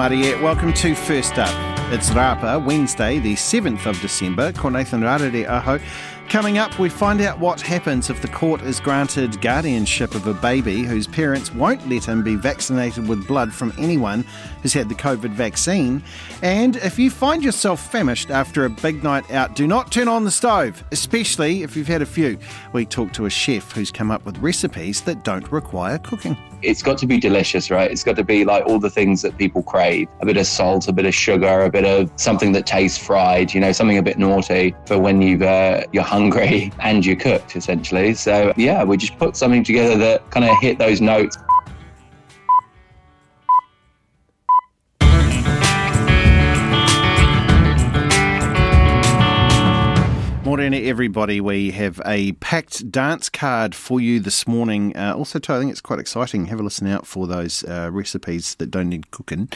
Atamarie, welcome to First Up. It's Rapa, Wednesday, the 7th of December. Ko Nathan Rarere Aho. Coming up, we find out what happens if the court is granted guardianship of a baby whose parents won't let him be vaccinated with blood from anyone who's had the COVID vaccine. And if you find yourself famished after a big night out, do not turn on the stove, especially if you've had a few. We talk to a chef who's come up with recipes that don't require cooking it's got to be delicious, right? It's got to be like all the things that people crave a bit of salt, a bit of sugar, a bit of something that tastes fried, you know, something a bit naughty for when you've, uh, you're hungry and you're cooked, essentially. So, yeah, we just put something together that kind of hit those notes. Morena, everybody. We have a packed dance card for you this morning. Uh, also, I think it's quite exciting. Have a listen out for those uh, recipes that don't need cooking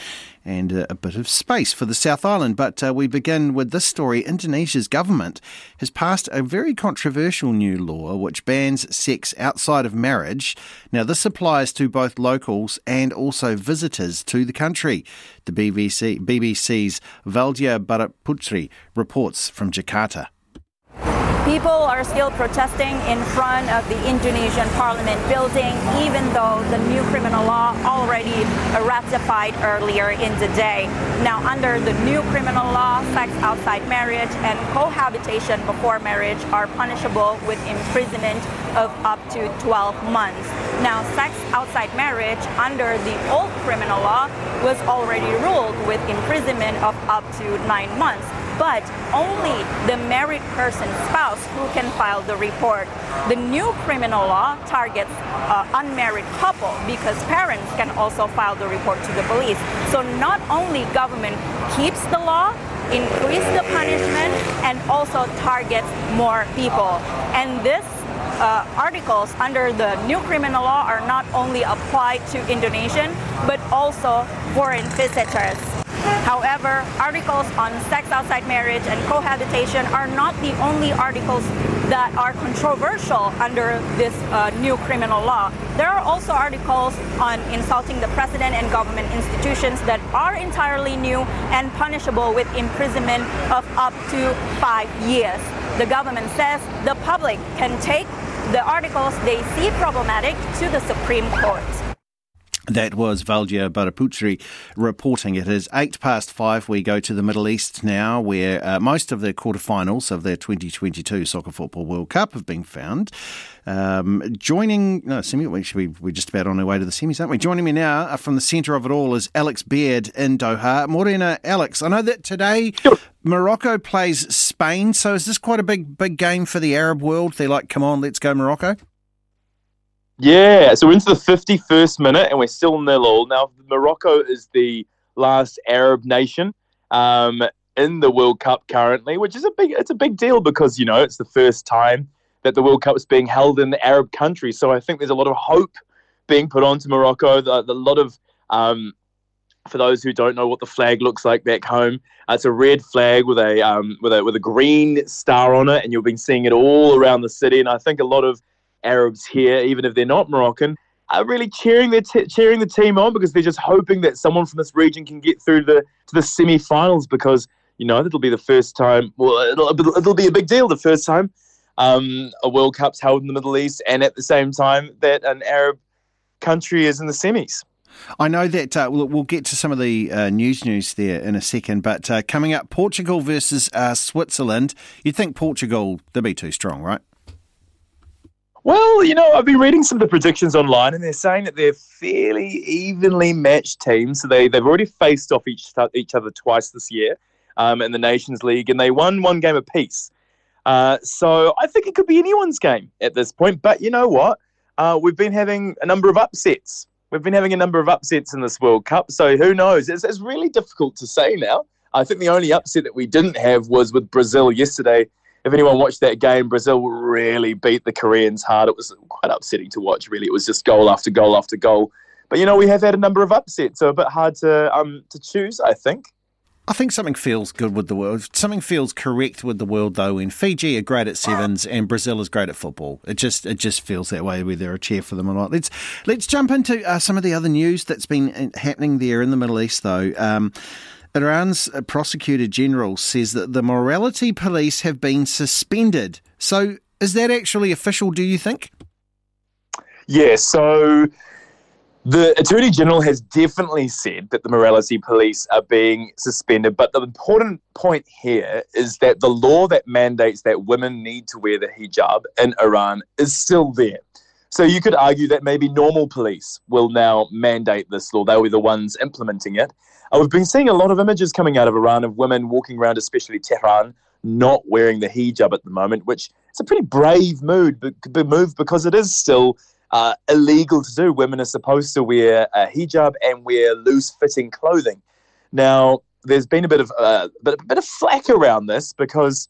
and uh, a bit of space for the South Island. But uh, we begin with this story. Indonesia's government has passed a very controversial new law which bans sex outside of marriage. Now, this applies to both locals and also visitors to the country. The BBC, BBC's Valdya Baraputri reports from Jakarta. People are still protesting in front of the Indonesian parliament building, even though the new criminal law already ratified earlier in the day. Now, under the new criminal law, sex outside marriage and cohabitation before marriage are punishable with imprisonment of up to 12 months. Now, sex outside marriage under the old criminal law was already ruled with imprisonment of up to nine months but only the married person's spouse who can file the report. The new criminal law targets uh, unmarried couple because parents can also file the report to the police. So not only government keeps the law, increase the punishment, and also targets more people. And this uh, articles under the new criminal law are not only applied to Indonesian, but also foreign visitors. However, articles on sex outside marriage and cohabitation are not the only articles that are controversial under this uh, new criminal law. There are also articles on insulting the president and government institutions that are entirely new and punishable with imprisonment of up to five years. The government says the public can take the articles they see problematic to the Supreme Court. That was Valdya Baraputri reporting. It is eight past five. We go to the Middle East now, where uh, most of the quarterfinals of the 2022 Soccer Football World Cup have been found. Um, joining, no, semi, we, we're just about on our way to the semis, aren't we? Joining me now uh, from the centre of it all is Alex Beard in Doha. Morena, Alex, I know that today Morocco plays Spain, so is this quite a big, big game for the Arab world? They're like, come on, let's go Morocco. Yeah, so we're into the 51st minute and we're still nil all. Now, Morocco is the last Arab nation um, in the World Cup currently, which is a big it's a big deal because, you know, it's the first time that the World Cup is being held in the Arab country. So I think there's a lot of hope being put onto Morocco. A lot of, um, for those who don't know what the flag looks like back home, uh, it's a red flag with a, um, with a with a green star on it, and you've been seeing it all around the city. And I think a lot of Arabs here, even if they're not Moroccan, are really cheering their t- cheering the team on because they're just hoping that someone from this region can get through the to the semi-finals because you know it'll be the first time. Well, it'll, it'll be a big deal the first time um, a World Cup's held in the Middle East, and at the same time that an Arab country is in the semis. I know that uh, we'll, we'll, get to some of the uh, news news there in a second, but uh, coming up, Portugal versus uh, Switzerland. You'd think Portugal, they'd be too strong, right? Well, you know, I've been reading some of the predictions online, and they're saying that they're fairly evenly matched teams. So they they've already faced off each each other twice this year um, in the Nations League, and they won one game apiece. Uh, so I think it could be anyone's game at this point. But you know what? Uh, we've been having a number of upsets. We've been having a number of upsets in this World Cup. So who knows? It's, it's really difficult to say now. I think the only upset that we didn't have was with Brazil yesterday if anyone watched that game, Brazil really beat the Koreans hard. It was quite upsetting to watch, really. It was just goal after goal after goal. But, you know, we have had a number of upsets, so a bit hard to, um, to choose, I think. I think something feels good with the world. Something feels correct with the world, though. When Fiji are great at sevens and Brazil is great at football, it just it just feels that way, whether a cheer for them or not. Let's let's jump into uh, some of the other news that's been uh, happening there in the Middle East, though. Um, Iran's prosecutor general says that the morality police have been suspended. So, is that actually official? Do you think? Yeah. So the Attorney General has definitely said that the morality police are being suspended, but the important point here is that the law that mandates that women need to wear the hijab in Iran is still there. So you could argue that maybe normal police will now mandate this law. They'll be the ones implementing it. Uh, we've been seeing a lot of images coming out of Iran of women walking around, especially Tehran, not wearing the hijab at the moment, which is a pretty brave mood, move because it is still uh, illegal to do. Women are supposed to wear a hijab and wear loose fitting clothing. Now, there's been a bit of uh, bit, bit of flack around this because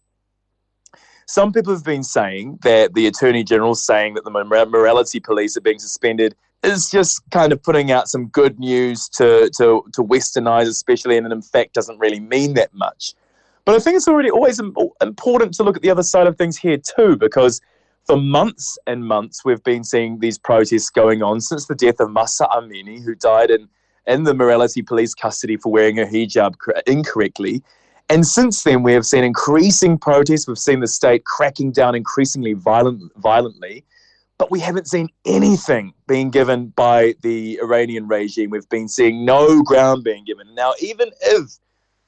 some people have been saying that the attorney general saying that the morality police are being suspended is just kind of putting out some good news to to to Westerners, especially, and in fact doesn't really mean that much. But I think it's already always important to look at the other side of things here too, because for months and months, we've been seeing these protests going on since the death of Mahsa Amini, who died in, in the morality police custody for wearing a hijab incorrectly. And since then, we have seen increasing protests. We've seen the state cracking down increasingly violent, violently, but we haven't seen anything being given by the Iranian regime. We've been seeing no ground being given. Now, even if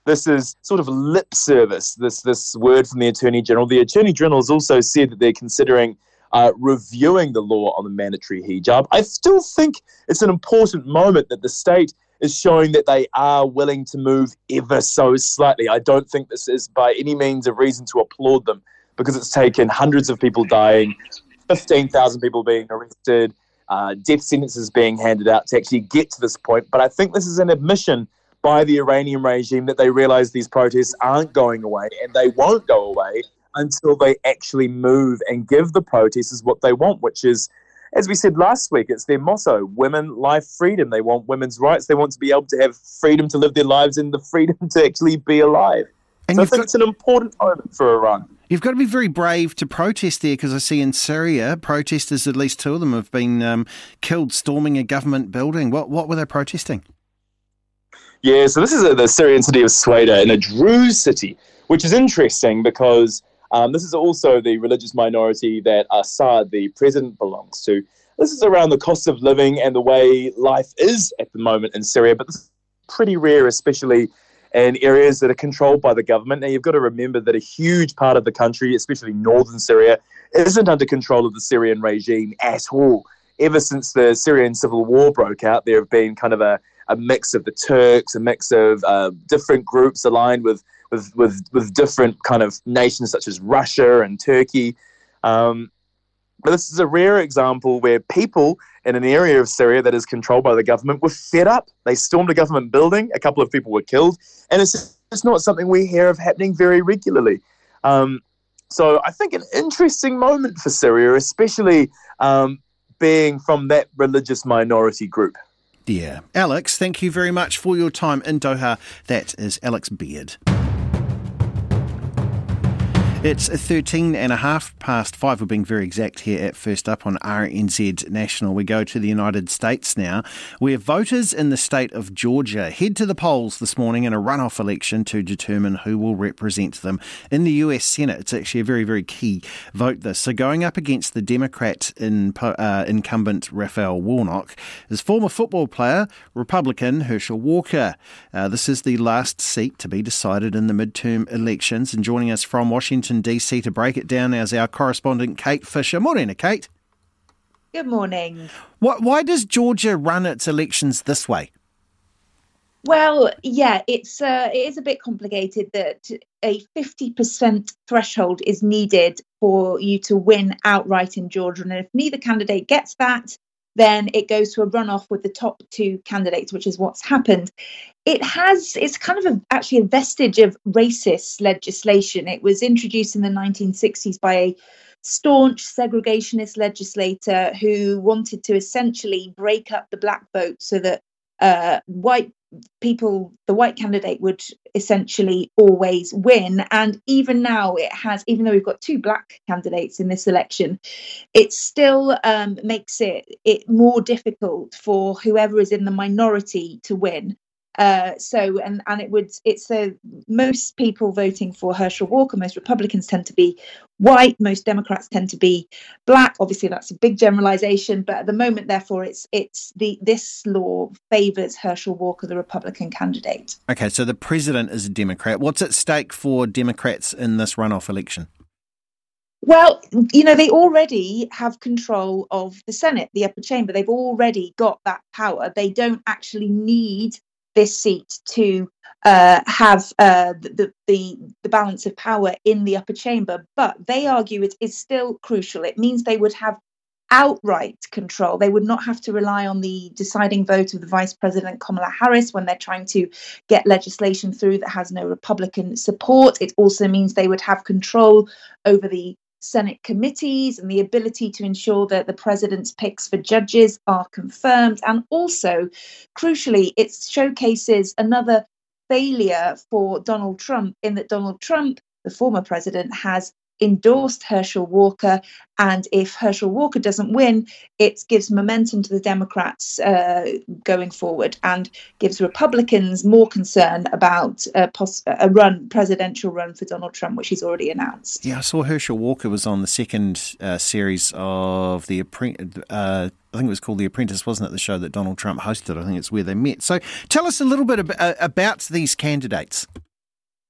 this is sort of lip service. This this word from the Attorney General. The Attorney General has also said that they're considering uh, reviewing the law on the mandatory hijab. I still think it's an important moment that the state is showing that they are willing to move ever so slightly. I don't think this is by any means a reason to applaud them because it's taken hundreds of people dying, 15,000 people being arrested, uh, death sentences being handed out to actually get to this point. But I think this is an admission by the Iranian regime that they realize these protests aren't going away and they won't go away until they actually move and give the protesters what they want, which is, as we said last week, it's their motto women, life, freedom. They want women's rights. They want to be able to have freedom to live their lives and the freedom to actually be alive. And so I think got, it's an important moment for Iran. You've got to be very brave to protest there because I see in Syria, protesters, at least two of them, have been um, killed storming a government building. What, what were they protesting? Yeah, so this is a, the Syrian city of Sweida in a Druze city, which is interesting because um, this is also the religious minority that Assad, the president, belongs to. This is around the cost of living and the way life is at the moment in Syria, but this is pretty rare, especially in areas that are controlled by the government. Now, you've got to remember that a huge part of the country, especially northern Syria, isn't under control of the Syrian regime at all. Ever since the Syrian civil war broke out, there have been kind of a a mix of the Turks, a mix of uh, different groups aligned with, with, with, with different kind of nations such as Russia and Turkey. Um, but this is a rare example where people in an area of Syria that is controlled by the government were fed up. They stormed a government building, a couple of people were killed, and it's, it's not something we hear of happening very regularly. Um, so I think an interesting moment for Syria, especially um, being from that religious minority group. Yeah. Alex, thank you very much for your time in Doha. That is Alex Beard. It's 13 and a half past five. We're being very exact here at First Up on RNZ National. We go to the United States now, where voters in the state of Georgia head to the polls this morning in a runoff election to determine who will represent them in the US Senate. It's actually a very, very key vote, this. So going up against the Democrat in, uh, incumbent Raphael Warnock is former football player, Republican Herschel Walker. Uh, this is the last seat to be decided in the midterm elections. And joining us from Washington, Washington, D.C. to break it down as our correspondent, Kate Fisher. Morning, Kate. Good morning. Why, why does Georgia run its elections this way? Well, yeah, it's uh, it is a bit complicated that a 50% threshold is needed for you to win outright in Georgia. And if neither candidate gets that, then it goes to a runoff with the top two candidates, which is what's happened. It has, it's kind of a, actually a vestige of racist legislation. It was introduced in the 1960s by a staunch segregationist legislator who wanted to essentially break up the black vote so that uh, white people, the white candidate would essentially always win. And even now, it has, even though we've got two black candidates in this election, it still um, makes it it more difficult for whoever is in the minority to win. Uh, so and and it would it's a most people voting for Herschel Walker, most Republicans tend to be white, most Democrats tend to be black. Obviously, that's a big generalization, but at the moment, therefore, it's it's the this law favors Herschel Walker, the Republican candidate. Okay, so the president is a Democrat. What's at stake for Democrats in this runoff election? Well, you know, they already have control of the Senate, the upper chamber. They've already got that power. They don't actually need this seat to uh, have uh, the, the the balance of power in the upper chamber. But they argue it is still crucial. It means they would have outright control. They would not have to rely on the deciding vote of the Vice President Kamala Harris when they're trying to get legislation through that has no Republican support. It also means they would have control over the Senate committees and the ability to ensure that the president's picks for judges are confirmed. And also, crucially, it showcases another failure for Donald Trump in that Donald Trump, the former president, has endorsed Herschel Walker. And if Herschel Walker doesn't win, it gives momentum to the Democrats uh, going forward and gives Republicans more concern about a, pos- a, run, presidential run for Donald Trump, which he's already announced. Yeah, I saw Herschel Walker was on the second uh, series of the uh, I think it was called The Apprentice, wasn't it? The show that Donald Trump hosted. I think it's where they met. So tell us a little bit uh, about these candidates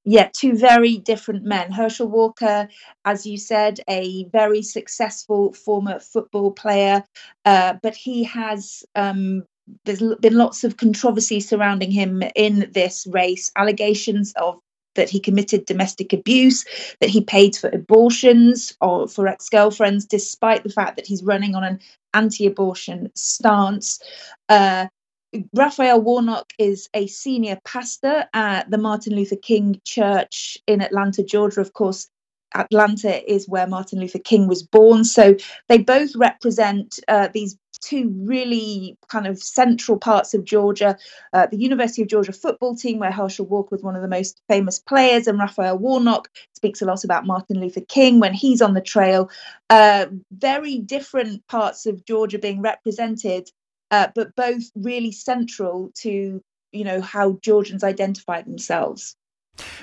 yeah, two very different men. Herschel Walker, as you said, a very successful former football player, uh, but he has. Um, there's been lots of controversy surrounding him in this race. Allegations of that he committed domestic abuse, that he paid for abortions or for ex-girlfriends, despite the fact that he's running on an anti-abortion stance. Uh, Raphael Warnock is a senior pastor at the Martin Luther King Church in Atlanta, Georgia. Of course, Atlanta is where Martin Luther King was born. So they both represent uh, these two really kind of central parts of Georgia uh, the University of Georgia football team, where Herschel Walker was one of the most famous players, and Raphael Warnock speaks a lot about Martin Luther King when he's on the trail. Uh, very different parts of Georgia being represented uh, but both really central to you know how Georgians identify themselves.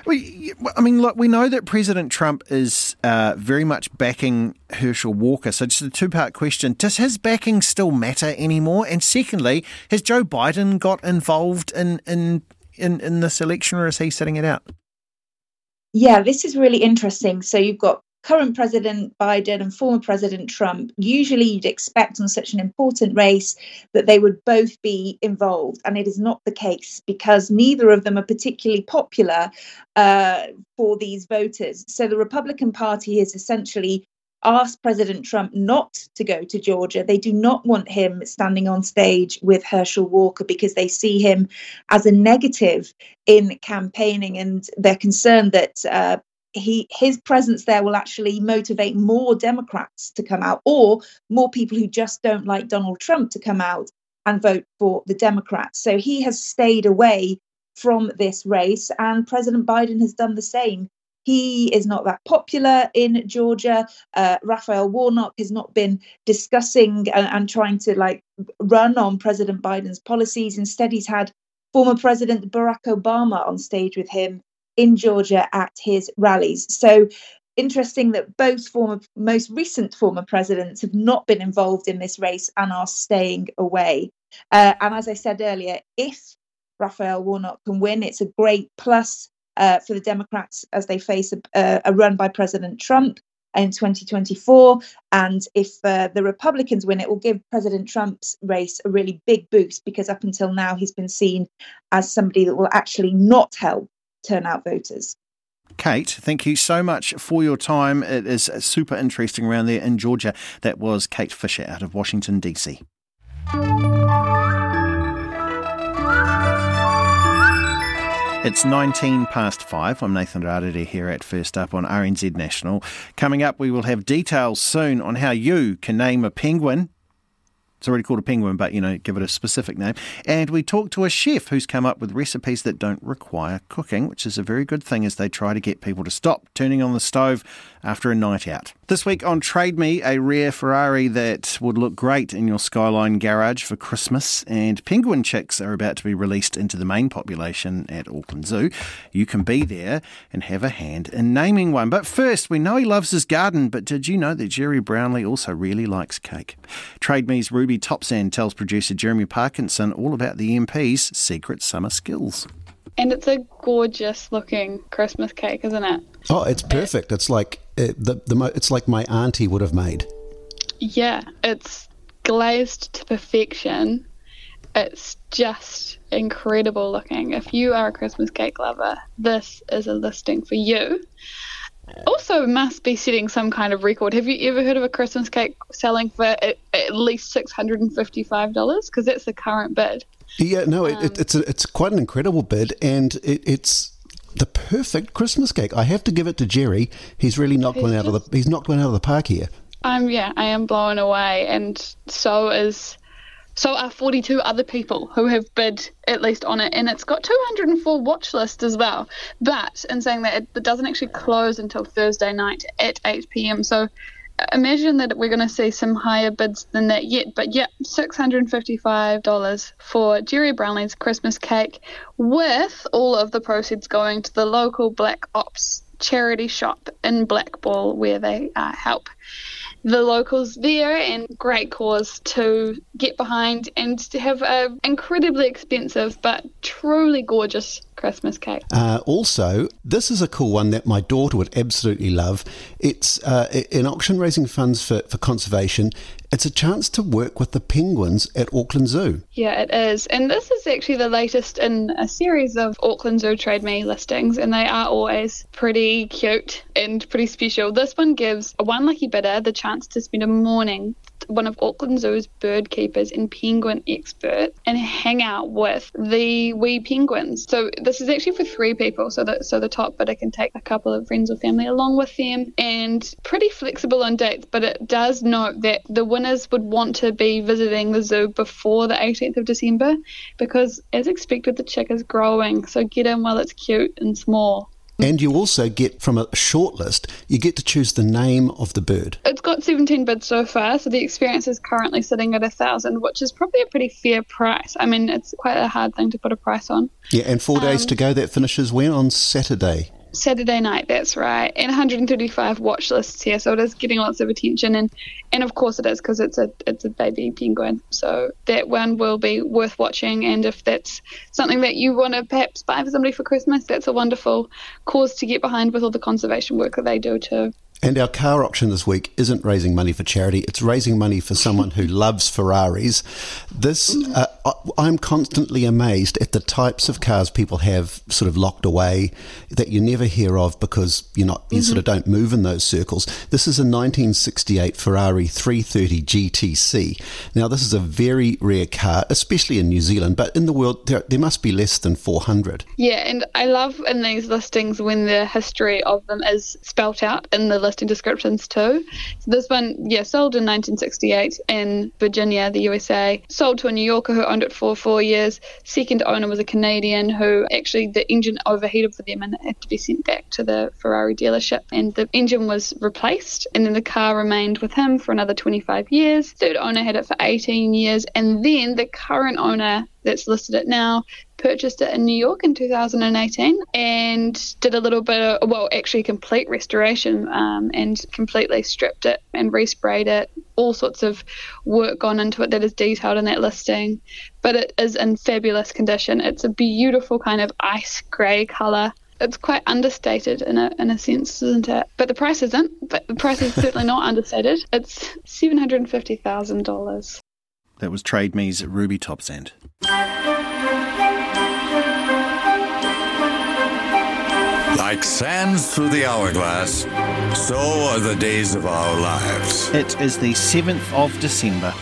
We, I mean, look, we know that President Trump is uh, very much backing Herschel Walker. So, just a two part question Does his backing still matter anymore? And secondly, has Joe Biden got involved in, in, in, in this election or is he sitting it out? Yeah, this is really interesting. So, you've got current President Biden and former President Trump, usually you'd expect on such an important race that they would both be involved. And it is not the case because neither of them are particularly popular uh, for these voters. So the Republican Party has essentially asked President Trump not to go to Georgia. They do not want him standing on stage with Herschel Walker because they see him as a negative in campaigning and they're concerned that uh, he his presence there will actually motivate more Democrats to come out or more people who just don't like Donald Trump to come out and vote for the Democrats. So he has stayed away from this race, and President Biden has done the same. He is not that popular in Georgia. Uh, Raphael Warnock has not been discussing and, and trying to like run on President Biden's policies. Instead, he's had former President Barack Obama on stage with him in Georgia at his rallies. So interesting that both former most recent former presidents have not been involved in this race and are staying away. Uh, and as I said earlier, if Raphael Warnock can win, it's a great plus uh, for the Democrats as they face a, a, run by President Trump in 2024. And if uh, the Republicans win, it will give President Trump's race a really big boost because up until now he's been seen as somebody that will actually not help turnout voters. Kate, thank you so much for your time. It is super interesting around there in Georgia. That was Kate Fisher out of Washington, D.C. It's 19 past five. I'm Nathan Rarere here at First Up on RNZ National. Coming up, we will have details soon on how you can name a penguin It's already called a penguin, but you know, give it a specific name. And we talked to a chef who's come up with recipes that don't require cooking, which is a very good thing as they try to get people to stop turning on the stove after a night out. This week on Trade Me, a rare Ferrari that would look great in your Skyline garage for Christmas, and penguin chicks are about to be released into the main population at Auckland Zoo. You can be there and have a hand in naming one. But first, we know he loves his garden, but did you know that Gerry Brownlee also really likes cake? Trade Me's Ruby Topzand tells producer Jeremy Parkinson all about the MP's secret summer skills. And it's a gorgeous looking Christmas cake, isn't it? Oh, it's perfect. It's like uh, the the it's like my auntie would have made. Yeah, it's glazed to perfection. It's just incredible looking. If you are a Christmas cake lover, this is a listing for you. Also, must be setting some kind of record. Have you ever heard of a Christmas cake selling for at, at least six hundred and fifty-five dollars? Because that's the current bid. Yeah, no, um, it, it's a, it's quite an incredible bid, and it, it's the perfect Christmas cake. I have to give it to Gerry. He's really knocked one out of the he's knocked one out of the park here. Um, yeah, I am blown away, and so is so are 42 other people who have bid at least on it, and it's got 204 watch list as well. But in saying that, it, doesn't actually close until Thursday night at 8 p.m. So imagine that we're going to see some higher bids than that yet. But yeah, $655 for Gerry Brownlee's Christmas cake, with all of the proceeds going to the local Black Ops charity shop in Blackball where they uh, help the locals there and great cause to get behind and to have an incredibly expensive but truly gorgeous Christmas cake. Uh, also, this is a cool one that my daughter would absolutely love. It's uh, an auction raising funds for, for conservation. It's a chance to work with the penguins at Auckland Zoo. Yeah, it is. And this is actually the latest in a series of Auckland Zoo Trade Me listings, and they are always pretty cute and pretty special. This one gives one lucky bidder the chance to spend a morning one of Auckland Zoo's bird keepers and penguin expert and hang out with the wee penguins. So this is actually for three people, so that so the top bidder can take a couple of friends or family along with them, and pretty flexible on dates. But it does note that the winners would want to be visiting the zoo before the 18th of December, because as expected, the chick is growing. So get in while it's cute and small. And you also get from a short list, you get to choose the name of the bird. It's got 17 bids so far, so the experience is currently sitting at a thousand, which is probably a pretty fair price. I mean, it's quite a hard thing to put a price on. Yeah, and four days um, to go. That finishes when? On Saturday. Saturday night, that's right, and 135 watch lists here, so it is getting lots of attention, and and of course it is because it's a it's a baby penguin, so that one will be worth watching, and if that's something that you want to perhaps buy for somebody for Christmas, that's a wonderful cause to get behind with all the conservation work that they do too. And our car auction this week isn't raising money for charity, it's raising money for someone who loves Ferraris. This, uh, I'm constantly amazed at the types of cars people have sort of locked away that you never hear of because you're not, you mm-hmm. sort of don't move in those circles. This is a 1968 Ferrari 330 GTC. Now, this is a very rare car, especially in New Zealand, but in the world, there, there must be less than 400. Yeah, and I love in these listings when the history of them is spelt out in the listing descriptions too. So this one, yeah, sold in 1968 in Virginia, the USA. Sold to a New Yorker who owned it for four years. Second owner was a Canadian who actually the engine overheated for them and had to be sent back to the Ferrari dealership. And the engine was replaced, and then the car remained with him for another 25 years. Third owner had it for 18 years, and then the current owner that's listed it now purchased it in New York in 2018 and did a little bit of, well, actually complete restoration um, and completely stripped it and resprayed it. All sorts of work gone into it that is detailed in that listing, but it is in fabulous condition. It's a beautiful kind of ice grey colour it's quite understated in a in a sense, isn't it? But the price isn't. But the price is certainly not understated. It's seven hundred and fifty thousand dollars. That was Trade Me's Ruby Topzand. Like sands through the hourglass, so are the days of our lives. It is the 7th of December.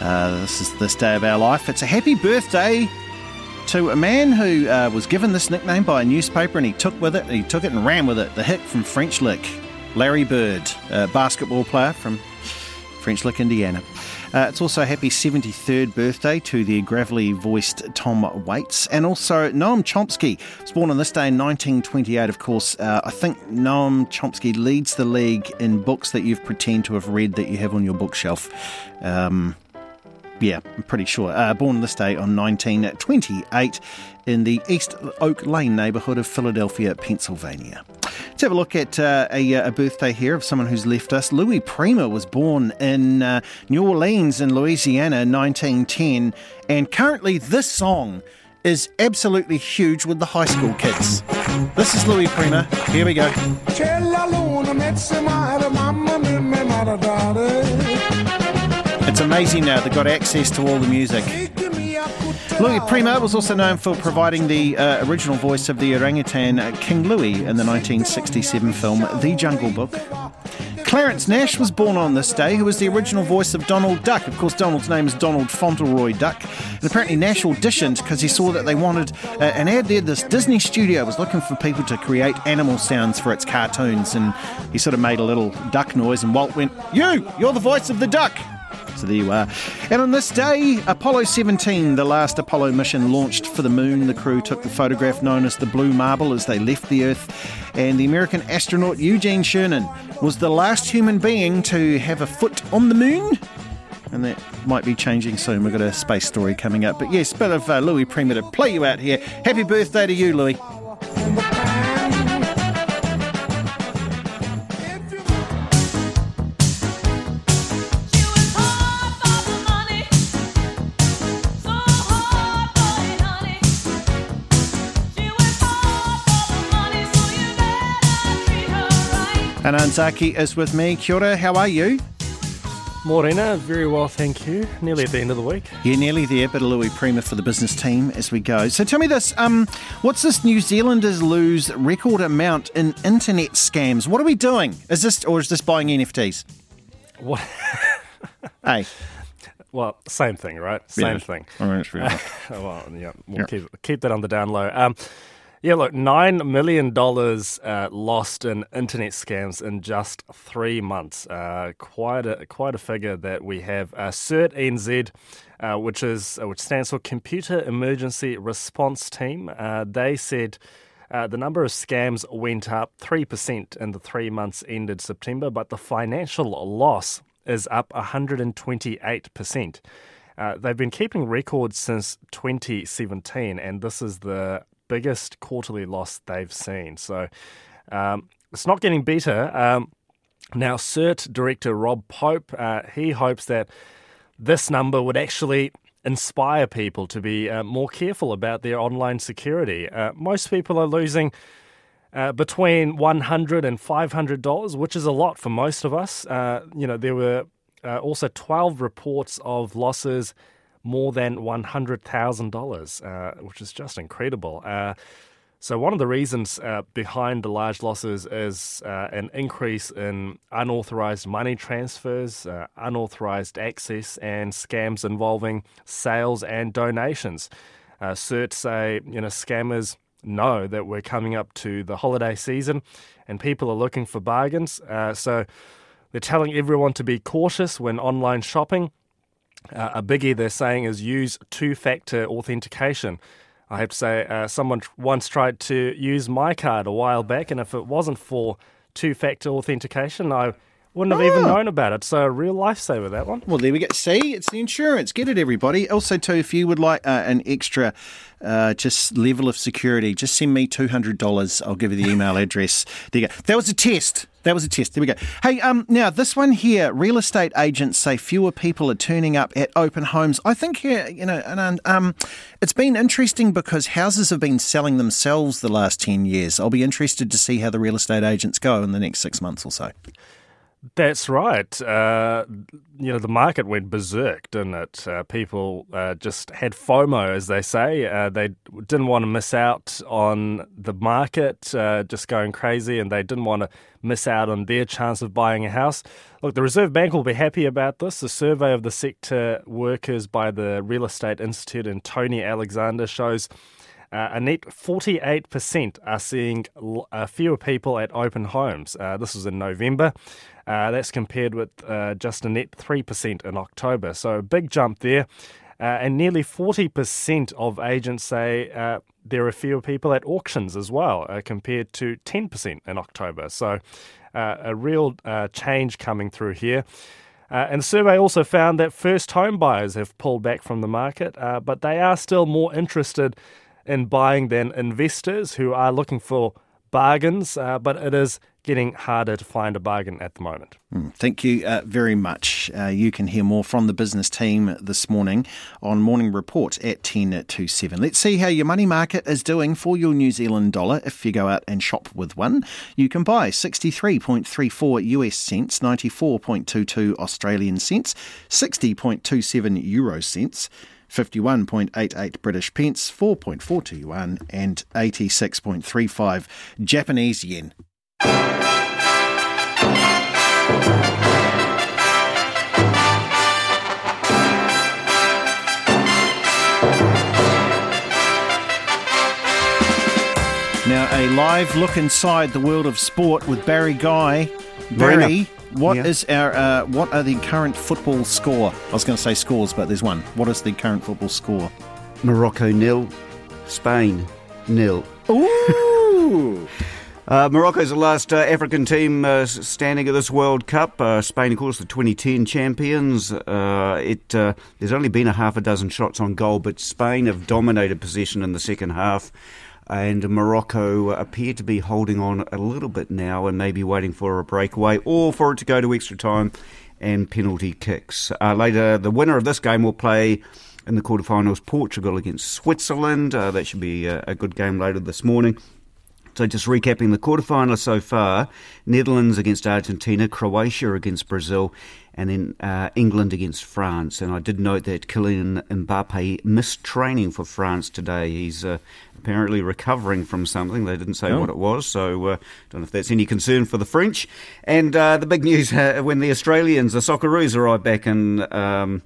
Uh, this is this day of our life. It's a happy birthday to a man who uh, was given this nickname by a newspaper and he took with it, he took it and ran with it. The hit from French Lick, Larry Bird, a basketball player from French Lick, Indiana. Uh, it's also happy 73rd birthday to the gravelly voiced Tom Waits. And also Noam Chomsky was born on this day in 1928. Of course, uh, I think Noam Chomsky leads the league in books that you've pretend to have read that you have on your bookshelf. Um, yeah, I'm pretty sure. Uh, born on this day on 1928 in the East Oak Lane neighbourhood of Philadelphia, Pennsylvania. Let's have a look at uh, a, a, birthday here of someone who's left us. Louis Prima was born in uh, New Orleans in Louisiana in 1910, and currently this song is absolutely huge with the high school kids. This is Louis Prima. Here we go. It's amazing now they've got access to all the music. Louis Prima was also known for providing the uh, original voice of the orangutan uh, King Louis in the 1967 film The Jungle Book. Clarence Nash was born on this day, who was the original voice of Donald Duck. Of course, Donald's name is Donald Fauntleroy Duck. And apparently, Nash auditioned because he saw that they wanted uh, an ad there. This Disney studio was looking for people to create animal sounds for its cartoons. And he sort of made a little duck noise, and Walt went, You, you're the voice of the duck. So there you are. And on this day, Apollo 17, the last Apollo mission, launched for the moon. The crew took the photograph known as the Blue Marble as they left the Earth. And the American astronaut Eugene Cernan was the last human being to have a foot on the moon. And that might be changing soon. We've got a space story coming up. But yes, bit of uh, Louis Prima to play you out here. Happy birthday to you, Louis. Anan Zaki is with me. Kia ora, how are you? Morena, very well, thank you. Nearly at the end of the week. Yeah, nearly there. Bit of Louis Prima for the business team as we go. So tell me this: um, what's this New Zealanders lose record amount in internet scams? What are we doing? Is this or is this buying NFTs? What? hey. Well, same thing, right? Same yeah. thing. All right, uh, well, yeah, we'll yeah. Keep, keep that on the down low. Um, yeah, look, $9 million uh, lost in internet scams in just three months. Uh, quite, a, quite a figure that we have. Uh, CERT NZ, uh, which, is, uh, which stands for Computer Emergency Response Team, uh, they said uh, the number of scams went up 3% in the three months ended September, but the financial loss is up 128%. Uh, they've been keeping records since 2017, and this is the biggest quarterly loss they've seen. So um, it's not getting better. Um, now, CERT director Rob Pope, uh, he hopes that this number would actually inspire people to be uh, more careful about their online security. Uh, most people are losing uh, between $100 and $500, which is a lot for most of us. Uh, you know, there were uh, also 12 reports of losses more than $100,000, uh, which is just incredible. Uh, so, one of the reasons uh, behind the large losses is uh, an increase in unauthorized money transfers, uh, unauthorized access, and scams involving sales and donations. Uh, CERT say you know scammers know that we're coming up to the holiday season, and people are looking for bargains. So, they're telling everyone to be cautious when online shopping uh, a biggie they're saying is use two factor authentication. I have to say, uh, someone once tried to use my card a while back, and if it wasn't for two factor authentication, I wouldn't have oh. even known about it. So, a real lifesaver, that one. Well, there we go. See, it's the insurance. Get it, everybody. Also, too, if you would like uh, an extra uh, just level of security, just send me $200. I'll give you the email address. There you go. That was a test. That was a test. There we go. Hey, um, now this one here, real estate agents say fewer people are turning up at open homes. I think here, you know, and um, it's been interesting because houses have been selling themselves the last ten years. I'll be interested to see how the real estate agents go in the next six months or so. That's right. Uh, you know, the market went berserk, didn't it? Uh, people uh, just had FOMO, as they say. Uh, they didn't want to miss out on the market uh, just going crazy, and they didn't want to miss out on their chance of buying a house. Look, the Reserve Bank will be happy about this. A survey of the sector workers by the Real Estate Institute and Tony Alexander shows Uh, a net 48% are seeing uh, fewer people at open homes. Uh, this was in November. Uh, that's compared with uh, just a net 3% in October. So a big jump there. Uh, and nearly 40% of agents say uh, there are fewer people at auctions as well, uh, compared to 10% in October. So uh, a real change coming through here. and the survey also found that first home buyers have pulled back from the market, but they are still more interested in buying than investors who are looking for bargains, uh, but it is getting harder to find a bargain at the moment. Mm, thank you uh, very much. Uh, you can hear more from the business team this morning on Morning Report at 10 to 7. Let's see how your money market is doing for your New Zealand dollar. If you go out and shop with one, you can buy 63.34 US cents, 94.22 Australian cents, 60.27 euro cents. 51.88 British pence, 4.42 yuan, and 86.35 Japanese yen. Now, a live look inside the world of sport with Barry Guy. Barry, what yeah. is our uh, what are the current football score? I was going to say scores, but there's one. What is the current football score? Morocco nil, Spain nil. Ooh. uh, Morocco is the last uh, African team uh, standing at this World Cup. Uh, Spain, of course, the 2010 champions. Uh, it there's only been a half a dozen shots on goal, but Spain have dominated possession in the second half and Morocco appear to be holding on a little bit now and maybe waiting for a breakaway or for it to go to extra time and penalty kicks. Uh, later, the winner of this game will play in the quarterfinals Portugal against Switzerland. Uh, that should be a, a good game later this morning. So, just recapping the quarterfinals so far Netherlands against Argentina, Croatia against Brazil, and then uh, England against France. And I did note that Kylian Mbappe missed training for France today. He's uh, apparently recovering from something. They didn't say oh. what it was, so uh, don't know if that's any concern for the French. And uh, the big news uh, when the Australians, the Socceroos, arrived back in. Um,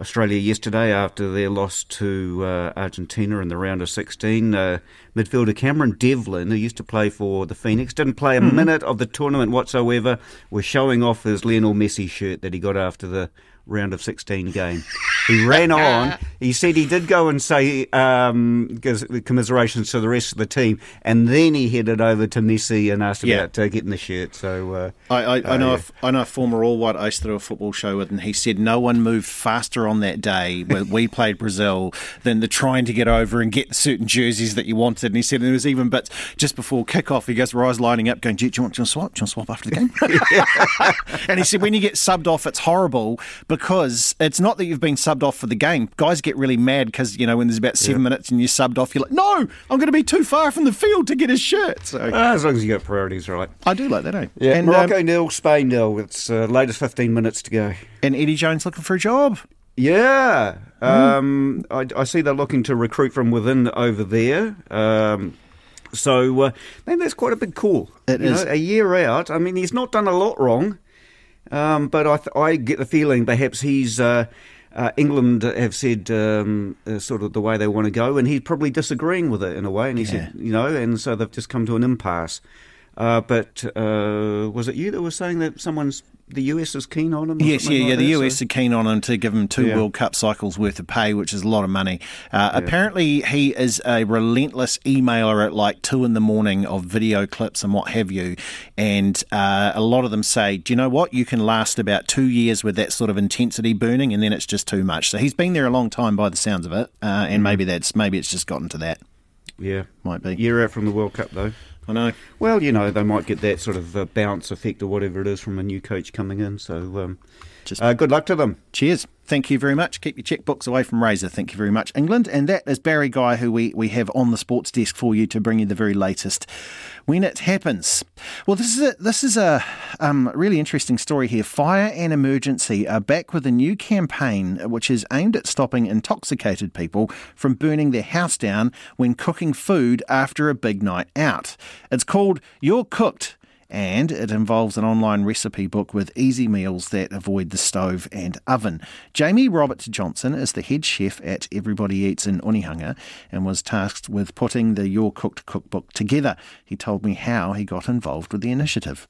Australia yesterday after their loss to uh, Argentina in the round of 16. Uh, midfielder Cameron Devlin, who used to play for the Phoenix, didn't play a mm-hmm. minute of the tournament whatsoever, was showing off his Lionel Messi shirt that he got after the round of 16 game. He ran on. He said he did go and say um, commiserations to the rest of the team, and then he headed over to Messi and asked yeah. about uh, getting the shirt. So uh, I, I, I, know uh, a, I know a former All White I used to do a football show with, and he said no one moved faster on that day when we played Brazil than the trying to get over and get certain jerseys that you wanted. And he said there was even bits just before kickoff. He goes, "Rise lining up, going, do you, want, do you want to swap? Do you want to swap after the game?" and he said when you get subbed off, it's horrible because it's not that you've been subbed off for the game. Guys get really mad because, you know, when there's about seven yeah. minutes and you're subbed off, you're like, no, I'm going to be too far from the field to get a shirt. So uh, As long as you got priorities right. I do like that, eh? Yeah, and, Morocco um, nil, Spain nil. It's uh, latest 15 minutes to go. And Eddie Jones looking for a job. Yeah. Mm. Um, I, I, see they're looking to recruit from within over there. Um, so, uh, man, that's quite a big call. It you is. Know, a year out. I mean, he's not done a lot wrong. Um, but I, th- I get the feeling perhaps he's uh, uh, England have said um, uh, sort of the way they want to go, and he's probably disagreeing with it in a way. And he yeah. said, you know, and so they've just come to an impasse. Uh, but uh, was it you that was saying that someone's the US is keen on him? Yes, yeah, like yeah. The US so? are keen on him to give him two yeah. World Cup cycles worth of pay, which is a lot of money. Uh, yeah. Apparently, he is a relentless emailer at like two in the morning of video clips and what have you. And uh, a lot of them say, "Do you know what? You can last about two years with that sort of intensity burning, and then it's just too much." So he's been there a long time, by the sounds of it, uh, and mm. maybe that's maybe it's just gotten to that. Yeah, might be. Year out from the World Cup though. I know. Well, you know, they might get that sort of uh, bounce effect or whatever it is from a new coach coming in. So, um, uh, good luck to them. Cheers. Thank you very much. Keep your checkbooks away from Razor. Thank you very much, England. And that is Barry Guy, who we, we have on the sports desk for you to bring you the very latest when it happens. Well, this is a, this is a um, really interesting story here. Fire and Emergency are back with a new campaign which is aimed at stopping intoxicated people from burning their house down when cooking food after a big night out. It's called You're Cooked and it involves an online recipe book with easy meals that avoid the stove and oven. Jamie Roberts Johnson is the head chef at Everybody Eats in Onehunga and was tasked with putting the You're Cooked cookbook together. He told me how he got involved with the initiative.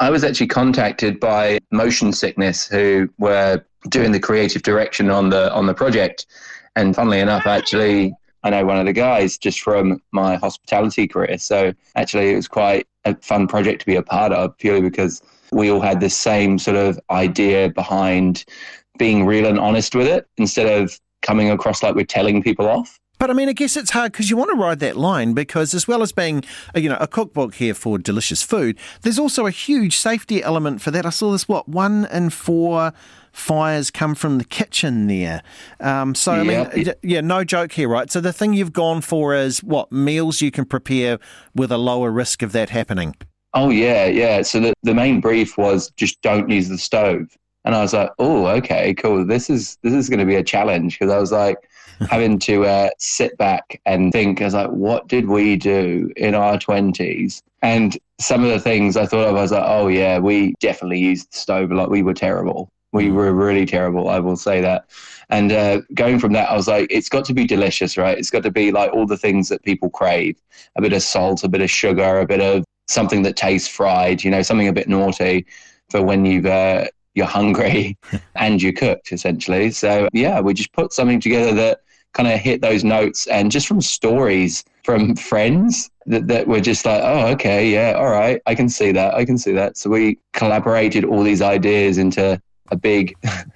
I was actually contacted by Motion Sickness, who were doing the creative direction on the on the project, and funnily enough, actually, I know one of the guys just from my hospitality career. So actually, it was quite a fun project to be a part of, purely because we all had the same sort of idea behind being real and honest with it, instead of coming across like we're telling people off. But I mean, I guess it's hard because you want to ride that line because, as well as being, you know, a cookbook here for delicious food, there's also a huge safety element for that. I saw this. What one in four fires come from the kitchen there. Um, so I mean, yeah, no joke here, right? So the thing you've gone for is what meals you can prepare with a lower risk of that happening. Oh yeah, yeah. So the the main brief was just don't use the stove. And I was like, oh, okay, cool. This is this is going to be a challenge because I was like, having to uh, sit back and think, I was like, what did we do in our 20s? And some of the things I thought of, I was like, oh, yeah, we definitely used the stove a lot. We were terrible. We mm. were really terrible, I will say that. And uh, going from that, I was like, it's got to be delicious, right? It's got to be like all the things that people crave a bit of salt, a bit of sugar, a bit of something that tastes fried, you know, something a bit naughty for when you've uh, you're hungry and you're cooked essentially. So yeah, we just put something together that kind of hit those notes and just from stories from friends that, that were just like, oh, okay, yeah, all right, I can see that, I can see that. So we collaborated all these ideas into a big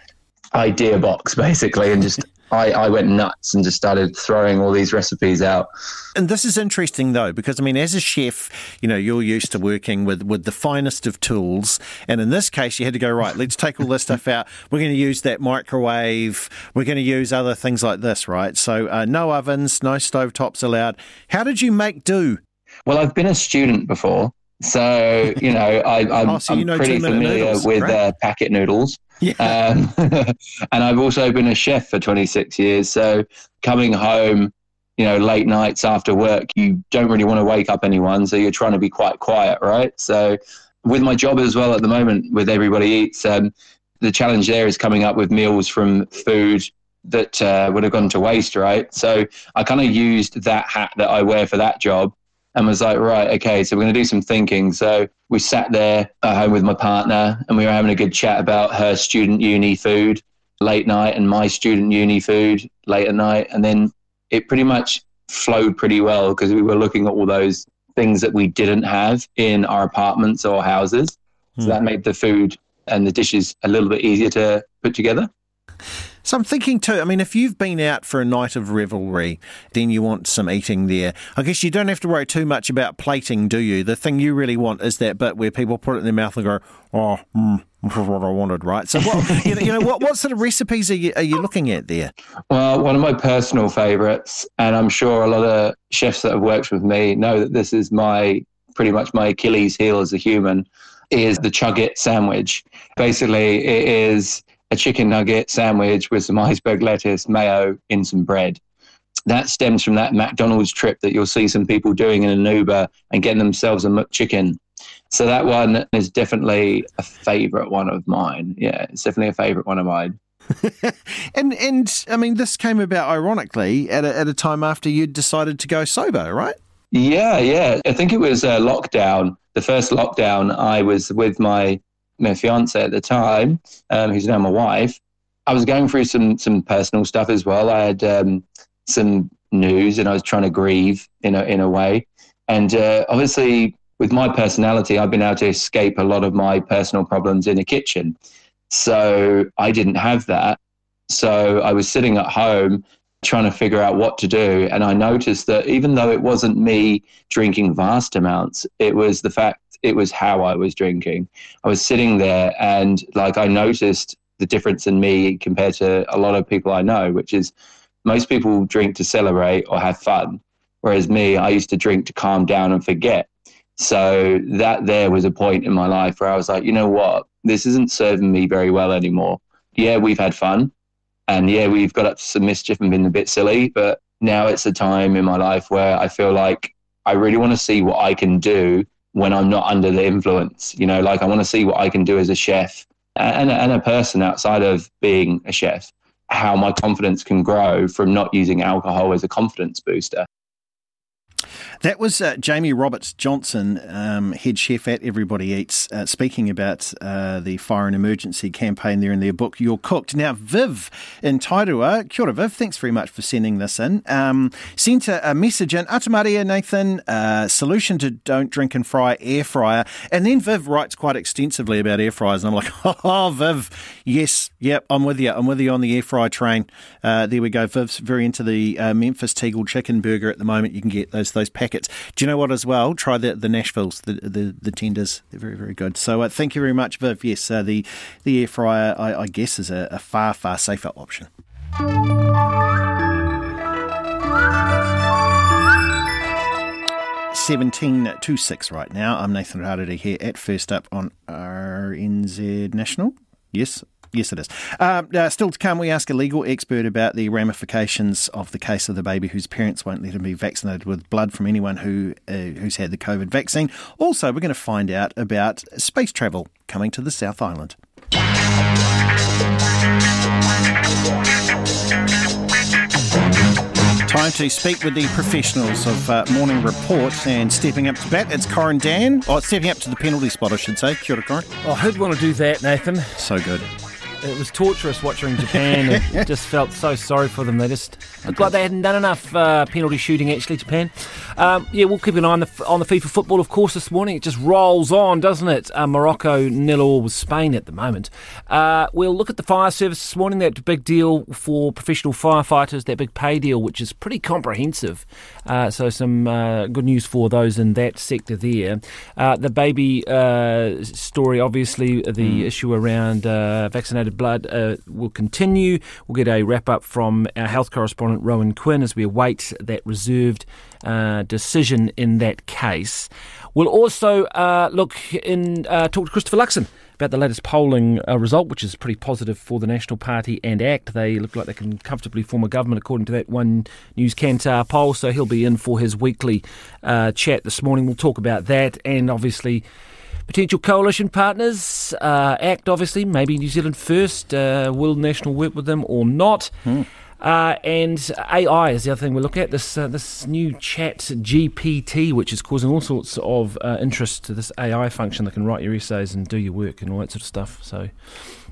idea box basically and just I, I went nuts and just started throwing all these recipes out. And this is interesting though, because I mean, as a chef, you know, you're used to working with, with the finest of tools. And in this case, you had to go, right, let's take all this stuff out. We're going to use that microwave. We're going to use other things like this, right? So uh, no ovens, no stove tops allowed. How did you make do? Well, I've been a student before. So, you know, I, am oh, so pretty familiar with uh, packet noodles. Yeah. Um, and I've also been a chef for 26 years. So coming home, you know, late nights after work, you don't really want to wake up anyone. So you're trying to be quite quiet, right? So with my job as well at the moment, with Everybody Eats, um, the challenge there is coming up with meals from food that uh, would have gone to waste, right? So I kind of used that hat that I wear for that job and was like, right, okay, so we're going to do some thinking. So we sat there at home with my partner and we were having a good chat about her student uni food late night and my student uni food late at night. And then it pretty much flowed pretty well because we were looking at all those things that we didn't have in our apartments or houses. So that hmm. made the food and the dishes a little bit easier to put together. So I'm thinking too, I mean, if you've been out for a night of revelry, then you want some eating there. I guess you don't have to worry too much about plating, do you? The thing you really want is that bit where people put it in their mouth and go, oh, mm, this is what I wanted, right? So, what, you know, you know what, what sort of recipes are you, are you looking at there? Well, one of my personal favourites, and I'm sure a lot of chefs that have worked with me know that this is my pretty much my Achilles heel as a human, is the chug it sandwich. Basically, it is a chicken nugget sandwich with some iceberg lettuce, mayo, in some bread. That stems from that McDonald's trip that you'll see some people doing in an Uber and getting themselves a McChicken. So that one is definitely a favourite one of mine. Yeah, it's definitely a favourite one of mine. and and I mean, this came about ironically at a, at a time after you'd decided to go sober, right? Yeah, yeah. I think it was uh, lockdown. The first lockdown, I was with my my fiance at the time, um, who's now my wife, I was going through some some personal stuff as well. I had um, some news, and I was trying to grieve in a in a way. And uh, obviously, with my personality, I've been able to escape a lot of my personal problems in the kitchen. So I didn't have that. So I was sitting at home trying to figure out what to do. And I noticed that even though it wasn't me drinking vast amounts, it was the fact it was how I was drinking. I was sitting there and like I noticed the difference in me compared to a lot of people I know, which is most people drink to celebrate or have fun. Whereas me, I used to drink to calm down and forget. So that there was a point in my life where I was like, you know what? This isn't serving me very well anymore. Yeah, we've had fun. And yeah, we've got up to some mischief and been a bit silly. But now it's a time in my life where I feel like I really want to see what I can do when I'm not under the influence. You know, like I want to see what I can do as a chef and, and a person outside of being a chef, how my confidence can grow from not using alcohol as a confidence booster. That was uh, Jamie Roberts Johnson, um, head chef at Everybody Eats, uh, speaking about uh, the fire and emergency campaign there in their book, You're Cooked. Now, Viv in Tairua, kia ora, Viv, thanks very much for sending this in. Um, sent a, a, message in, Ata mārie Nathan, uh, solution to don't drink and fry air fryer. And then Viv writes quite extensively about air fryers. And I'm like, oh, Viv, yes, yep, I'm with you. I'm with you on the air fry train. Uh, there we go. Viv's very into the uh, Memphis Tegel chicken burger at the moment. You can get those those packets. Do you know what as well? Try the the Nashvilles, the the, the tenders. They're very very good. So uh, thank you very much, Viv. Yes, uh, the the air fryer I, I guess is a, a far far safer option. Seventeen to six right now. I'm Nathan Rarere here at First Up on RNZ National. Yes, Yes, it is. Uh, uh, still to come, we ask a legal expert about the ramifications of the case of the baby whose parents won't let him be vaccinated with blood from anyone who uh, who's had the COVID vaccine. Also, we're going to find out about space travel coming to the South Island. Time to speak with the professionals of uh, Morning Report and stepping up to bat. It's Corin Dann. Oh, stepping up to the penalty spot, I should say. Kia ora, Corin. Oh, who'd want to do that, Nathan? So good it was torturous watching Japan. it just felt so sorry for them. They just looked like they hadn't done enough uh, penalty shooting. Actually, Japan. Um, yeah, we'll keep an eye on the on the FIFA football, of course. This morning, it just rolls on, doesn't it? Uh, Morocco nil all with Spain at the moment. Uh, we'll look at the fire service this morning. That big deal for professional firefighters. That big pay deal, which is pretty comprehensive. Uh, so some uh, good news for those in that sector there. Uh, the baby story, obviously, the mm. issue around vaccinated blood uh, will continue. We'll get a wrap up from our health correspondent Rowan Quinn as we await that reserved uh, decision in that case. We'll also uh, look in uh, talk to Christopher Luxon about the latest polling uh, result, which is pretty positive for the National Party and ACT. They look like they can comfortably form a government, according to that one News Kantar poll. So he'll be in for his weekly uh, chat this morning. We'll talk about that and obviously potential coalition partners. Uh, ACT, obviously, maybe New Zealand first. Uh, will National work with them or not? Hmm. Uh, and AI is the other thing we look at. This uh, this new Chat GPT, which is causing all sorts of uh, interest to this AI function that can write your essays and do your work and all that sort of stuff. So,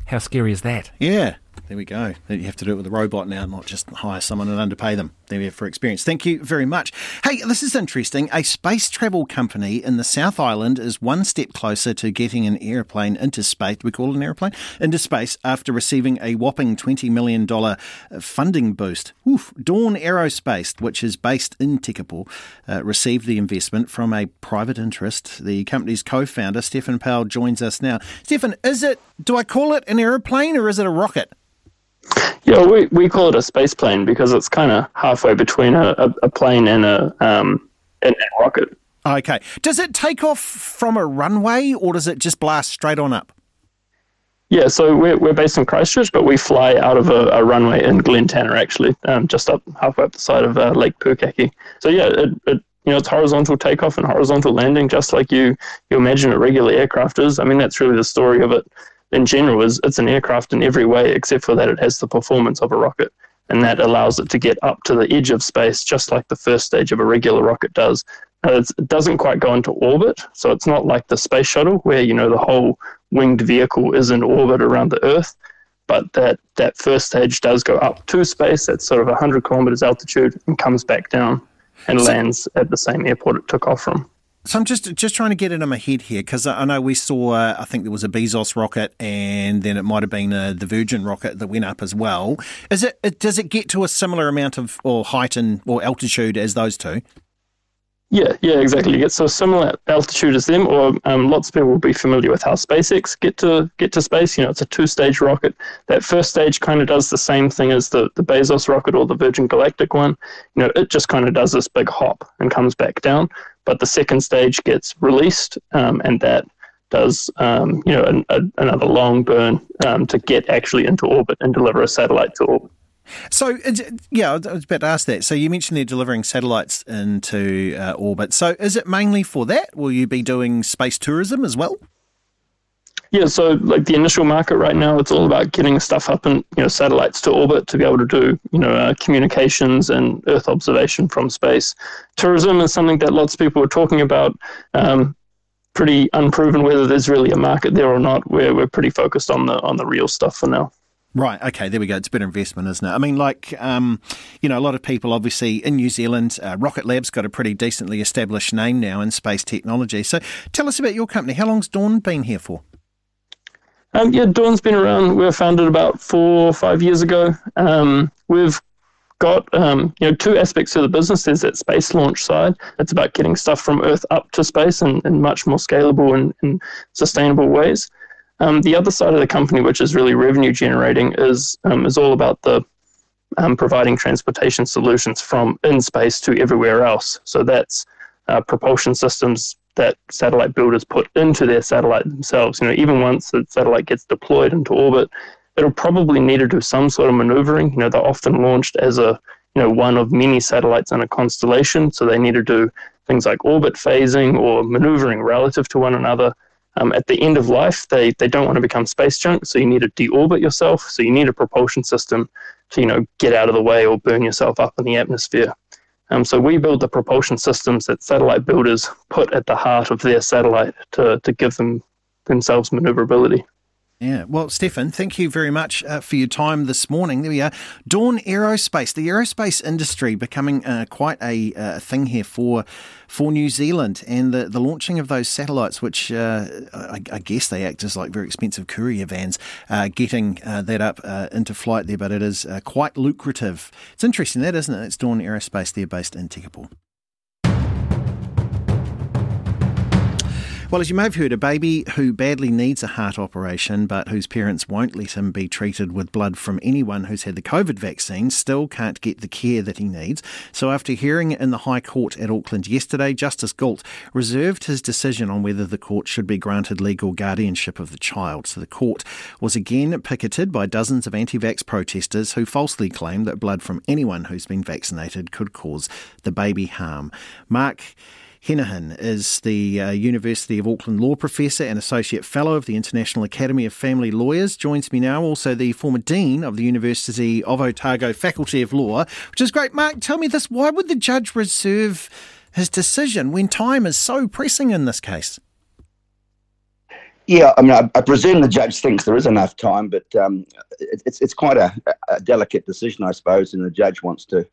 how scary is that? Yeah, there we go. You have to do it with a robot now, not just hire someone and underpay them. There we have for experience. Thank you very much. Hey, this is interesting. A space travel company in the South Island is one step closer to getting an airplane into space. We call it an airplane into space after receiving a whopping twenty million dollar funding boost. Oof. Dawn Aerospace, which is based in Tekapo, uh, received the investment from a private interest. The company's co-founder Stefan Powell joins us now. Stefan, is it? Do I call it an airplane or is it a rocket? Yeah, we, we call it a space plane because it's kind of halfway between a, a, a, plane and a, um, and a rocket. Okay. Does it take off from a runway or does it just blast straight on up? Yeah, so we're, we're based in Christchurch, but we fly out of a, a runway in Glentanner, actually, um, just up halfway up the side of uh, Lake Pukaki. So yeah, it, it you know, it's horizontal takeoff and horizontal landing, just like you you imagine a regular aircraft is. I mean, that's really the story of it in general is it's an aircraft in every way except for that it has the performance of a rocket. And that allows it to get up to the edge of space just like the first stage of a regular rocket does. It doesn't quite go into orbit so it's not like the space shuttle where you know the whole winged vehicle is in orbit around the earth but that that first stage does go up to space at sort of 100 kilometers altitude and comes back down and so, lands at the same airport it took off from so I'm just just trying to get it in my head here because I know we saw I think there was a Bezos rocket and then it might have been uh, the Virgin rocket that went up as well. Is it, it does it get to a similar amount of or height and or altitude as those two? Yeah, yeah, exactly. Get so similar altitude as them, or um, lots of people will be familiar with how SpaceX get to get to space. You know, it's a two-stage rocket. That first stage kind of does the same thing as the the Bezos rocket or the Virgin Galactic one. You know, it just kind of does this big hop and comes back down. But the second stage gets released, um, and that does um, you know an, a, another long burn um, to get actually into orbit and deliver a satellite to orbit. So, yeah, I was about to ask that. So, you mentioned they're delivering satellites into uh, orbit. So, is it mainly for that? Will you be doing space tourism as well? Yeah, so like the initial market right now, it's all about getting stuff up and you know satellites to orbit to be able to do you know uh, communications and Earth observation from space. Tourism is something that lots of people are talking about. Um, pretty unproven whether there's really a market there or not. We're we're pretty focused on the on the real stuff for now. Right. Okay. There we go. It's a better investment, isn't it? I mean, like, um, you know, a lot of people obviously in New Zealand, uh, Rocket Lab's got a pretty decently established name now in space technology. So, tell us about your company. How long's Dawn been here for? Um, yeah, Dawn's been around. We were founded about four or five years ago. Um, we've got um, you know two aspects of the business. There's that space launch side. It's about getting stuff from Earth up to space in, in much more scalable and, and sustainable ways. Um, the other side of the company, which is really revenue generating, is um, is all about the um, providing transportation solutions from in space to everywhere else. So that's uh, propulsion systems that satellite builders put into their satellite themselves. You know, even once the satellite gets deployed into orbit, it'll probably need to do some sort of maneuvering. You know, they're often launched as a you know one of many satellites in a constellation, so they need to do things like orbit phasing or maneuvering relative to one another. Um, at the end of life, they, they don't want to become space junk, so you need to deorbit yourself. So you need a propulsion system to you know get out of the way or burn yourself up in the atmosphere. Um, so we build the propulsion systems that satellite builders put at the heart of their satellite to, to give them themselves maneuverability. Yeah, well, Stefan, thank you very much uh, for your time this morning. There we are. Dawn Aerospace, the aerospace industry becoming uh, quite a uh, thing here for for New Zealand, and the, the launching of those satellites, which uh, I, I, guess they act as like very expensive courier vans, uh, getting uh, that up into flight there, but it is quite lucrative. It's interesting, that isn't it? It's Dawn Aerospace. They're based in Tekapo. Well, as you may have heard, a baby who badly needs a heart operation but whose parents won't let him be treated with blood from anyone who's had the COVID vaccine still can't get the care that he needs. So, after hearing in the High Court at Auckland yesterday, Justice Gault reserved his decision on whether the court should be granted legal guardianship of the child. So, the court was again picketed by dozens of anti vax protesters who falsely claimed that blood from anyone who's been vaccinated could cause the baby harm. Mark Henaghan is the uh, University of Auckland Law Professor and Associate Fellow of the International Academy of Family Lawyers. Joins me now also the former Dean of the University of Otago Faculty of Law, which is great. Mark, tell me this why would the judge reserve his decision when time is so pressing in this case? Yeah, I mean, I, I, presume the judge thinks there is enough time, but um, it, it's it's quite a, a, delicate decision, I suppose, and the judge wants to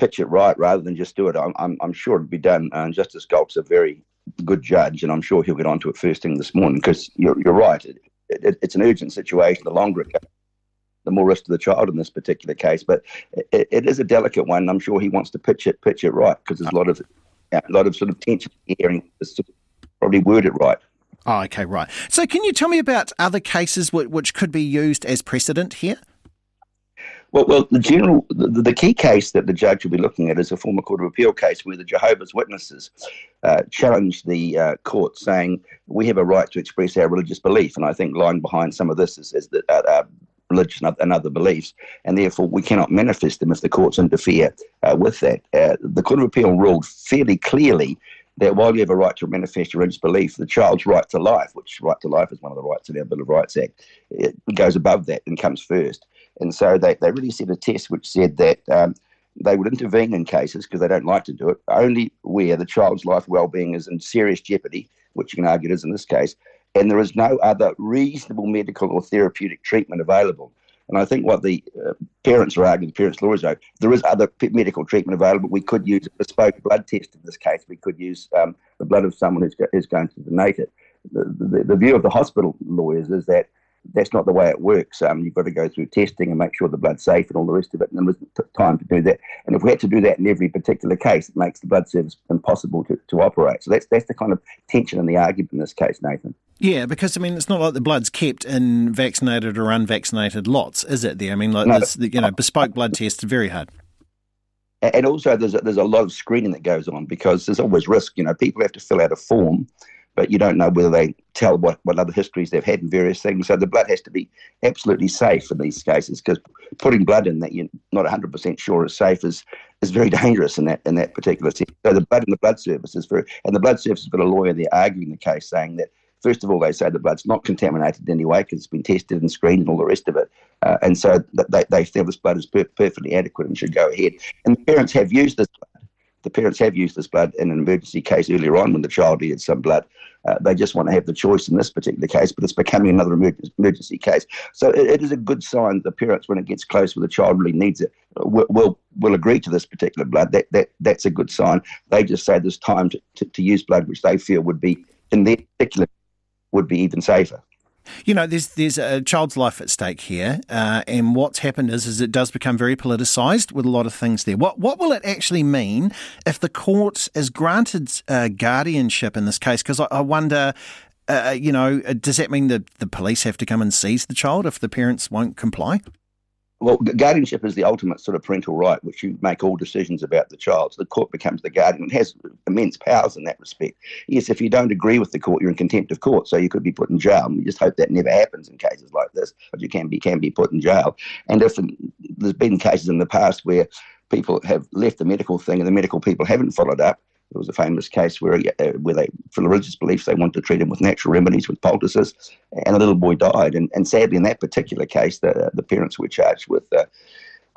pitch it right rather than just do it. I'm, I'm, I'm sure it'll be done. Uh, and Justice Gault's a very good judge, and I'm sure he'll get onto it first thing this morning because you're, you're right. It, it, it's an urgent situation. The longer it goes, the more risk to the child in this particular case. But it, it is a delicate one. I'm sure he wants to pitch it pitch it right because there's a lot of a lot of sort of tension here, and probably word it right. Oh, okay, right. So, can you tell me about other cases which could be used as precedent here? Well, well, the general, the, the, key case that the judge will be looking at is a former Court of Appeal case where the Jehovah's Witnesses uh, challenged the uh, court, saying we have a right to express our religious belief, and I think lying behind some of this is, is that uh, uh religion and other beliefs, and therefore we cannot manifest them if the courts interfere uh, with that. Uh, the Court of Appeal ruled fairly clearly that while you have a right to manifest your religious belief, the child's right to life, which right to life is one of the rights in our Bill of Rights Act, it goes above that and comes first. And so they, they really set a test which said that um, they would intervene in cases, because they don't like to do it, only where the child's life well-being is in serious jeopardy, which you can argue it is in this case, and there is no other reasonable medical or therapeutic treatment available. And I think what the uh, parents are arguing, the parents' lawyers are, there is other medical treatment available. We could use a bespoke blood test in this case. We could use um, the blood of someone who's, go- who's going to donate it. The, the, the, view of the hospital lawyers is that that's not the way it works. Um, you've got to go through testing and make sure the blood's safe and all the rest of it. And there's time to do that. And if we had to do that in every particular case, it makes the blood service impossible to, to operate. So that's that's the kind of tension in the argument in this case, Nathan. Yeah, because I mean, it's not like the blood's kept in vaccinated or unvaccinated lots, is it? There, I mean, like no, this, you know, bespoke blood tests are very hard. And also, there's a, there's a lot of screening that goes on because there's always risk. You know, people have to fill out a form but you don't know whether they tell what, what other histories they've had and various things. So the blood has to be absolutely safe in these cases because putting blood in that you're not 100% sure is safe is, is very dangerous in that in that particular sense. So the blood in the blood service is very, and the blood service has got a lawyer there arguing the case saying that First of all, they say the blood's not contaminated in any way because it's been tested and screened and all the rest of it. Uh, and so they, they feel this blood is per- perfectly adequate and should go ahead. And the parents have used this blood. The parents have used this blood in an emergency case earlier on when the child needed some blood. Uh, they just want to have the choice in this particular case, but it's becoming another emergency case. So it, it is a good sign that the parents, when it gets close where the child really needs it, will, will, will agree to this particular blood. That, that That's a good sign. They just say there's time to, to, to use blood which they feel would be, in their particular would be even safer. You know, there's there's a child's life at stake here, uh, and what's happened is is it does become very politicised with a lot of things there. What what will it actually mean if the court is granted uh, guardianship in this case? Because I, I, wonder. Uh, you know, does that mean that the police have to come and seize the child if the parents won't comply? Well, guardianship is the ultimate sort of parental right, which you make all decisions about the child. So the court becomes the guardian and has immense powers in that respect. Yes, if you don't agree with the court, you're in contempt of court, so you could be put in jail. And we just hope that never happens in cases like this, but you can be can be put in jail. And if there's been cases in the past where people have left the medical thing and the medical people haven't followed up, there was a famous case where, uh, where they, for religious beliefs, they wanted to treat him with natural remedies, with poultices, and a little boy died. And, and sadly, in that particular case, the, the parents were charged with uh,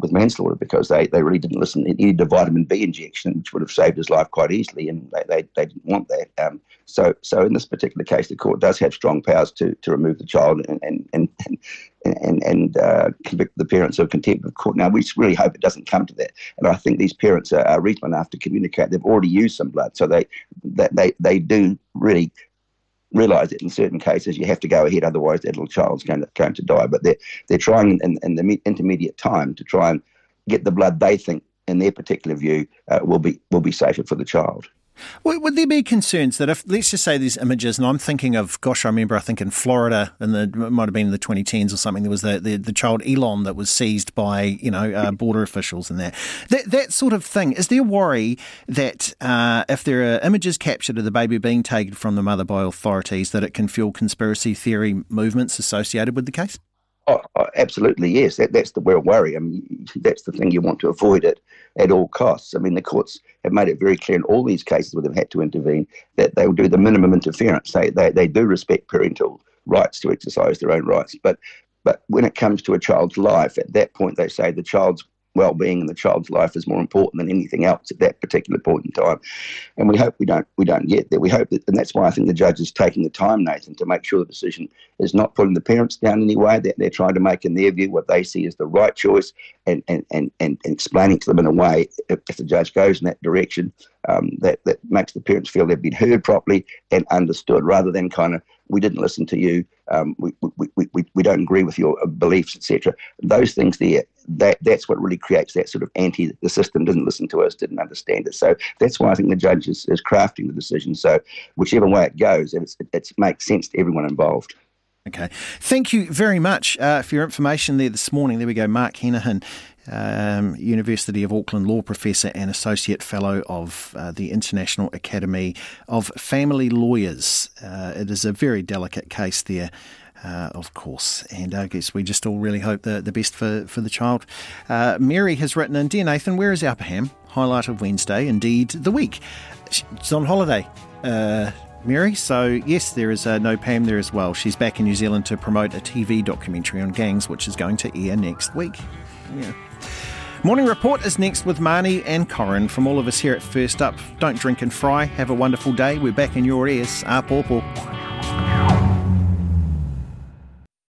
with manslaughter because they, they really didn't listen. He needed a vitamin B injection, which would have saved his life quite easily, and they, they, they didn't want that. Um, so so in this particular case, the court does have strong powers to, to remove the child and and and and, and uh, convict the parents of contempt of court. Now we really hope it doesn't come to that, and I think these parents are, are reasonable enough to communicate. They've already used some blood, so they they they do really realise that in certain cases you have to go ahead, otherwise that little child's going to, going to die. But they're, they're trying in, in the intermediate time to try and get the blood they think, in their particular view, uh, will be will be safer for the child. Would there be concerns that if, let's just say these images, and I'm thinking of, gosh, I remember, I think in Florida, the it might have been in the 2010s or something, there was the, the, the child Elián that was seized by, you know, uh, border officials and that. that. That sort of thing. Is there worry that uh, if there are images captured of the baby being taken from the mother by authorities, that it can fuel conspiracy theory movements associated with the case? Oh, oh, absolutely, yes. That, that's the real worry. I mean, that's the thing you want to avoid it at all costs. I mean, the courts have made it very clear in all these cases where they've had to intervene that they will do the minimum interference. They, they, they do respect parental rights to exercise their own rights. But, but when it comes to a child's life, at that point, they say the child's well-being in the child's life is more important than anything else at that particular point in time. And we hope we don't we don't get there. We hope that, and that's why I think the judge is taking the time, Nathan, to make sure the decision is not putting the parents down in any way. That they're trying to make in their view what they see as the right choice, and and and and, and explaining to them in a way if, if the judge goes in that direction um, that that makes the parents feel they've been heard properly and understood, rather than kind of we didn't listen to you, um, we, we, we, we don't agree with your beliefs, etc. Those things there, that that's what really creates that sort of anti. The system didn't listen to us, didn't understand it. So that's why I think the judge is, is crafting the decision. So whichever way it goes, it, it makes sense to everyone involved. Okay. Thank you very much uh, for your information there this morning. There we go. Mark Henaghan, um, University of Auckland Law Professor and Associate Fellow of uh, the International Academy of Family Lawyers. Uh, it is a very delicate case there. Uh, of course, and I guess we just all really hope the, the best for, for the child. Uh, Mary has written in Dear Nathan, where is Pam? Highlight of Wednesday, indeed the week. She's on holiday. Uh, Mary. So, yes, there is uh, no Pam there as well. She's back in New Zealand to promote a TV documentary on gangs, which is going to air next week. Yeah. Morning Report is next with Marnie and Corin. From all of us here at First Up, don't drink and fry. Have a wonderful day. We're back in your ears. Pawpaw.